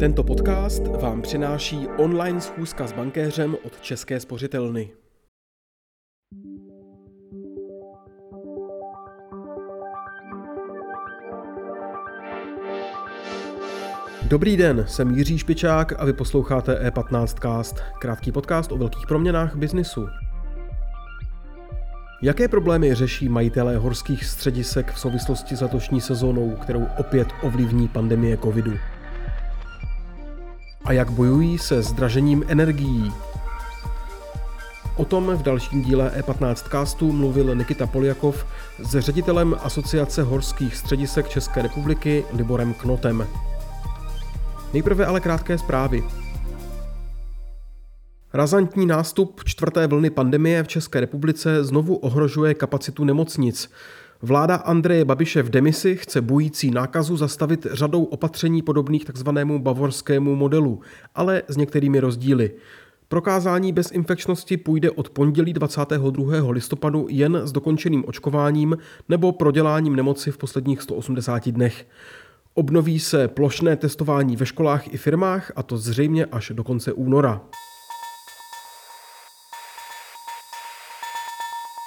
Tento podcast vám přináší online schůzka s bankéřem od České spořitelny. Dobrý den, jsem Jiří Špičák a vy posloucháte E15cast, krátký podcast o velkých proměnách biznisu. Jaké problémy řeší majitelé horských středisek v souvislosti s letošní sezónou, kterou opět ovlivní pandemie covidu? A jak bojují se zdražením energií? O tom v dalším díle E15 castu mluvil Nikita Poljakov s ředitelem Asociace horských středisek České republiky Liborem Knotem. Nejprve ale krátké zprávy. Razantní nástup čtvrté vlny pandemie v České republice znovu ohrožuje kapacitu nemocnic. Vláda Andreje Babiše v demisi chce bojící nákazu zastavit řadou opatření podobných takzvanému bavorskému modelu, ale s některými rozdíly. Prokázání bezinfekčnosti půjde od pondělí 22. listopadu jen s dokončeným očkováním nebo proděláním nemoci v posledních 180 dnech. Obnoví se plošné testování ve školách i firmách, a to zřejmě až do konce února.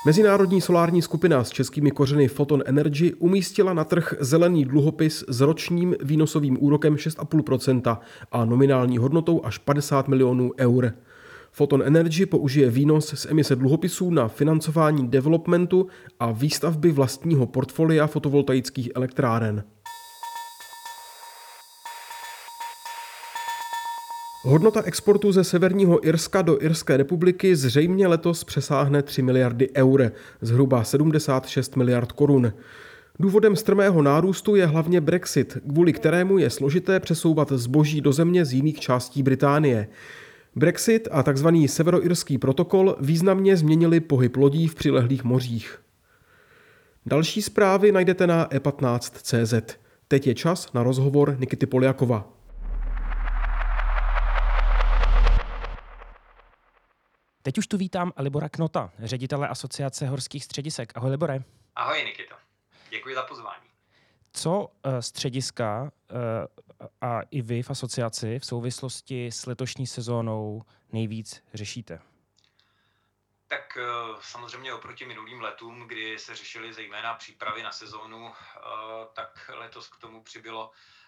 Mezinárodní solární skupina s českými kořeny Photon Energy umístila na trh zelený dluhopis s ročním výnosovým úrokem 6,5% a nominální hodnotou až 50 milionů eur. Photon Energy použije výnos z emise dluhopisů na financování developmentu a výstavby vlastního portfolia fotovoltaických elektráren. Hodnota exportu ze severního Irska do Irské republiky zřejmě letos přesáhne 3 miliardy eur, zhruba 76 miliard korun. Důvodem strmého nárůstu je hlavně Brexit, kvůli kterému je složité přesouvat zboží do země z jiných částí Británie. Brexit a tzv. severoirský protokol významně změnili pohyb lodí v přilehlých mořích. Další zprávy najdete na e15.cz. Teď je čas na rozhovor Nikity Poljakova. Teď už tu vítám Libora Knota, ředitele Asociace horských středisek. Ahoj Libore. Ahoj Nikito, děkuji za pozvání. Co uh, střediska uh, a i vy v asociaci v souvislosti s letošní sezónou nejvíc řešíte? Tak uh, samozřejmě oproti minulým letům, kdy se řešily zejména přípravy na sezónu, tak letos k tomu přibylo Eh,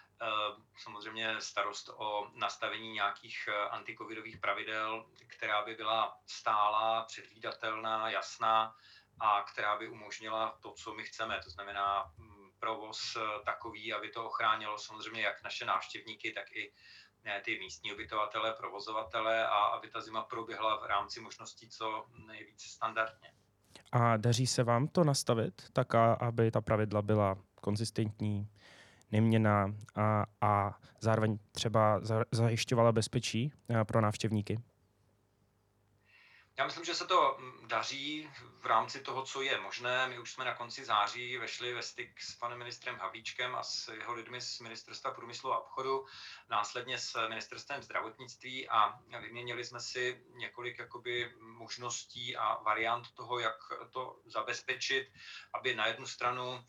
samozřejmě starost o nastavení nějakých eh, antikovidových pravidel, která by byla stála, předvídatelná, jasná a která by umožnila to, co my chceme. To znamená mm, provoz eh, takový, aby to ochránilo samozřejmě jak naše návštěvníky, tak i ty místní obytovatele, provozovatele a aby ta zima proběhla v rámci možností co nejvíce standardně. A daří se vám to nastavit tak, aby ta pravidla byla konzistentní, neměná a, a zároveň třeba zajišťovala bezpečí eh, pro návštěvníky? Já myslím, že se to mm, daří v rámci toho, co je možné. My už jsme na konci září vešli ve styk s panem ministrem Havlíčkem a s jeho lidmi z Ministerstva průmyslu a obchodu, následně s Ministerstvem zdravotnictví a vyměnili jsme si několik jakoby možností a variant toho, jak to zabezpečit, aby na jednu stranu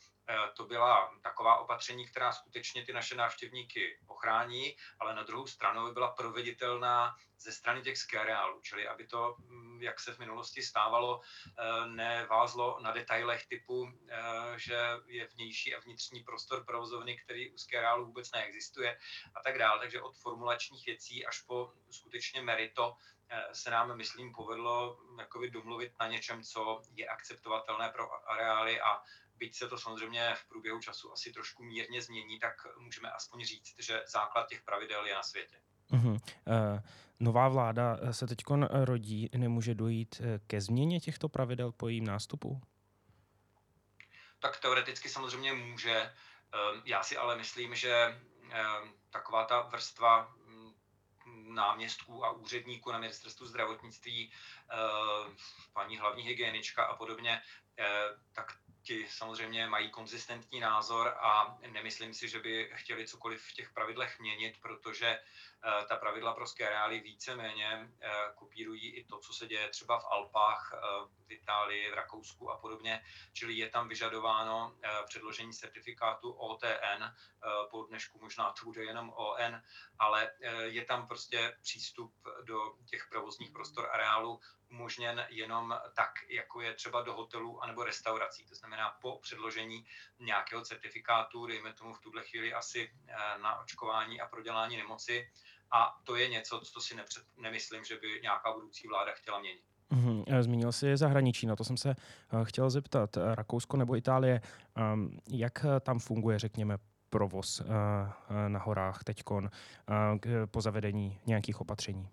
to byla taková opatření, která skutečně ty naše návštěvníky ochrání, ale na druhou stranu by byla proveditelná ze strany těch skiareálů, čili aby to, mm, jak se v minulosti stávalo, eh, nevázlo na detailech typu, eh, že je vnější a vnitřní prostor provozovny, který u skiareálu vůbec neexistuje a tak dále. Takže od formulačních věcí až po skutečně merito se nám, myslím, povedlo jakoby domluvit na něčem, co je akceptovatelné pro areály a byť se to samozřejmě v průběhu času asi trošku mírně změní, tak můžeme aspoň říct, že základ těch pravidel je na světě. Uh-huh. Uh, nová vláda se teď rodí, nemůže dojít eh, ke změně těchto pravidel po jejím nástupu? Tak teoreticky samozřejmě může. Ehm, já si ale myslím, že ehm, taková ta vrstva mm, náměstků a úředníků na ministerstvu zdravotnictví, paní hlavní hygienička a podobně, tak ti samozřejmě mají konzistentní názor a nemyslím si, že by chtěli cokoliv v těch pravidlech měnit, protože Eh, ta pravidla pro skiareály víceméně eh, kopírují i to, co se děje třeba v Alpách, eh, v Itálii, v Rakousku a podobně. Čili je tam vyžadováno předložení certifikátu OTN, po dnešku možná to bude jenom ON, ale je tam prostě přístup do těch provozních prostor areálu umožněn jenom tak, jako je třeba do hotelů anebo restaurací. To znamená po předložení nějakého certifikátu, dejme tomu v tuhle chvíli asi na očkování a prodělání nemoci, a to je něco, co si nepřed, nemyslím, že by nějaká budoucí vláda chtěla měnit. Mm-hmm. Zmínil jsi zahraničí, na to jsem se uh, chtěl zeptat. Rakousko nebo Itálie, um, jak tam funguje, řekněme, provoz na horách teďkon po zavedení nějakých opatření?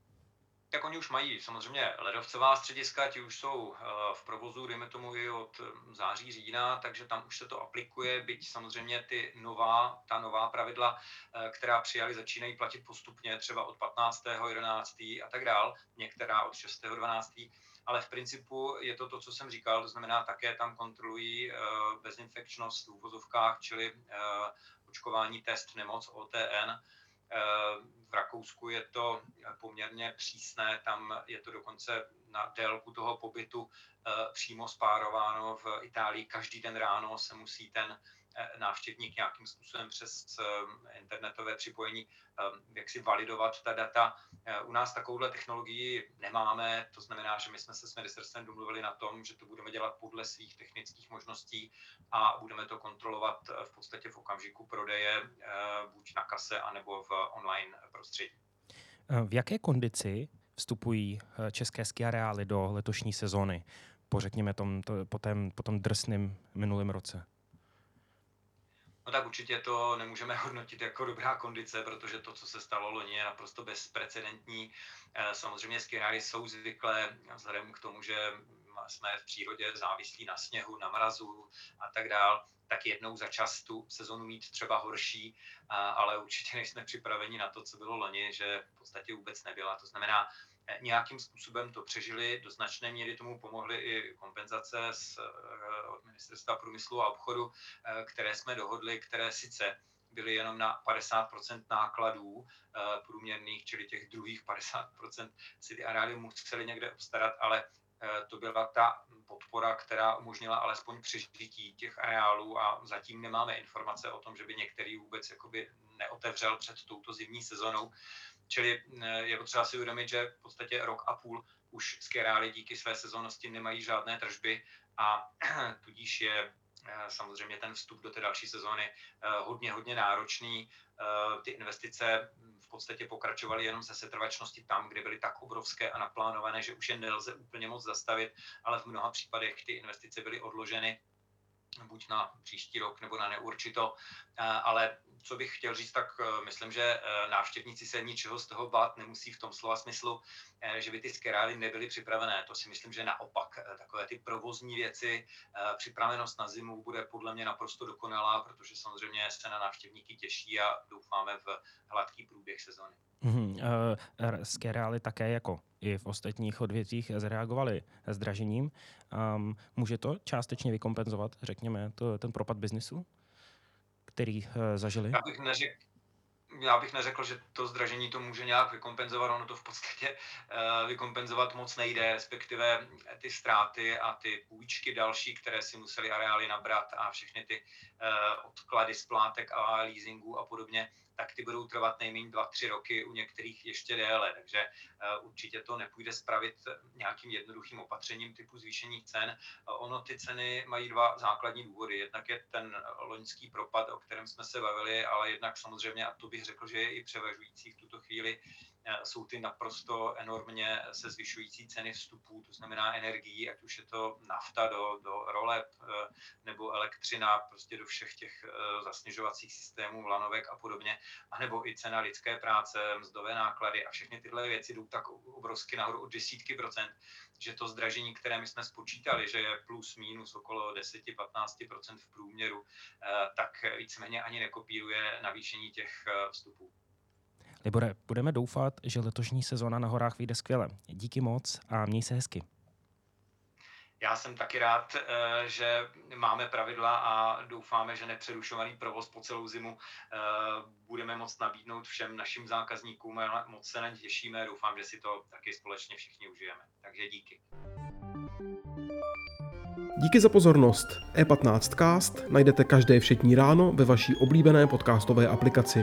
Tak oni už mají samozřejmě ledovcová střediska, ti už jsou eh, v provozu, dejme tomu i od hm, září, října, takže tam už se to aplikuje, byť samozřejmě ty nová, ta nová pravidla, eh, která přijali, začínají platit postupně, třeba od 15. 11. a tak dál, některá od 6. 12. Ale v principu je to to, co jsem říkal, to znamená také tam kontrolují eh, bezinfekčnost v úvozovkách, čili očkování, test, nemoc, OTN, Rakousku je to poměrně přísné, tam je to dokonce na délku toho pobytu eh, přímo spárováno. V Itálii každý den ráno se musí ten Eh, návštěvník nějakým způsobem přes eh, internetové připojení eh, jak si validovat ta data. U nás takovouhle technologii nemáme, to znamená, že my jsme se s ministerstvem domluvili na tom, že to budeme dělat podle svých technických možností a budeme to kontrolovat v podstatě v okamžiku prodeje buď na kase, anebo v online prostředí. V jaké kondici vstupují české skiareály do letošní sezóny po, řekněme, tom, to, po, tém, po tom drsném minulém roce? No tak určitě to nemůžeme hodnotit jako dobrá kondice, protože to, co se stalo loni, je naprosto bezprecedentní. Eh, samozřejmě skiráry jsou zvyklé, vzhledem k tomu, že jsme v přírodě závislí na sněhu, na mrazu a tak dál, tak jednou za čas tu sezonu mít třeba horší, ale určitě nejsme připraveni na to, co bylo loni, že v podstatě vůbec nebyla. To znamená, nějakým způsobem to přežili, do značné míry tomu pomohly i kompenzace z, eh, od ministerstva průmyslu a obchodu, eh, které jsme dohodli, které sice byly jenom na 50% nákladů průměrných, čili těch druhých 50% si ty areály museli někde obstarat, ale to byla ta podpora, která umožnila alespoň přežití těch areálů a zatím nemáme informace o tom, že by některý vůbec jakoby neotevřel před touto zimní sezonou. Čili eh, je potřeba si uvědomit, že v podstatě rok a půl už skerály díky své sezónnosti nemají žádné tržby a tudíž je eh, samozřejmě ten vstup do té další sezóny eh, hodně, hodně náročný. Ty investice v podstatě pokračovaly jenom ze setrvačnosti tam, kde byly tak obrovské a naplánované, že už je nelze úplně moc zastavit, ale v mnoha případech ty investice byly odloženy buď na příští rok nebo na neurčito. Ale co bych chtěl říct, tak eh, myslím, že eh, návštěvníci se ničeho z toho bát nemusí v tom slova smyslu, eh, že by ty skerály nebyly připravené. To si myslím, že naopak. Takové ty provozní věci, připravenost na zimu bude podle mě naprosto dokonalá, protože samozřejmě se na návštěvníky těší a doufáme v hladký průběh sezóny. Mm-hmm. Uh, skerály také jako i v ostatních odvětvích zreagovaly s dražením. Um, může to částečně vykompenzovat, řekněme, to, ten propad biznisu? který uh, zažili? Já bych neřekl, já bych neřekl, že to zdražení to může nějak vykompenzovat, ono to v podstatě uh, vykompenzovat moc nejde, respektive ty ztráty a ty půjčky další, které si museli areály nabrat a všechny ty uh, odklady splátek a leasingů a podobně, tak ty budou trvat nejméně dva, tři roky, u některých ještě déle. Takže eh, určitě to nepůjde spravit nějakým jednoduchým opatřením typu zvýšení cen. Ono ty ceny mají dva základní důvody. Jednak je ten loňský propad, o kterém jsme se bavili, ale jednak samozřejmě, a to bych řekl, že je i převažující v tuto chvíli, Eh, jsou ty naprosto enormně se zvyšující ceny vstupů, to znamená energií, ať už je to nafta do, do roleb eh, nebo elektřina, prostě do všech těch eh, zasněžovacích systémů, lanovek a podobně, anebo i cena lidské práce, mzdové náklady a všechny tyhle věci jdou tak obrovsky nahoru o desítky procent, že to zdražení, které my jsme spočítali, že je plus minus okolo 10-15% v průměru, tak víceméně ani nekopíruje navýšení těch vstupů. Libore, budeme doufat, že letošní sezóna na horách vyjde skvěle. Díky moc a měj se hezky. já jsem taky rád, eh, že máme pravidla a doufáme, že nepřerušovaný provoz po celou zimu eh, budeme moct nabídnout všem našim zákazníkům. Moc se na ně těšíme, doufám, že si to taky společně všichni užijeme. Takže díky. Díky za pozornost. E15cast najdete každé všetní ráno ve vaší oblíbené podcastové aplikaci.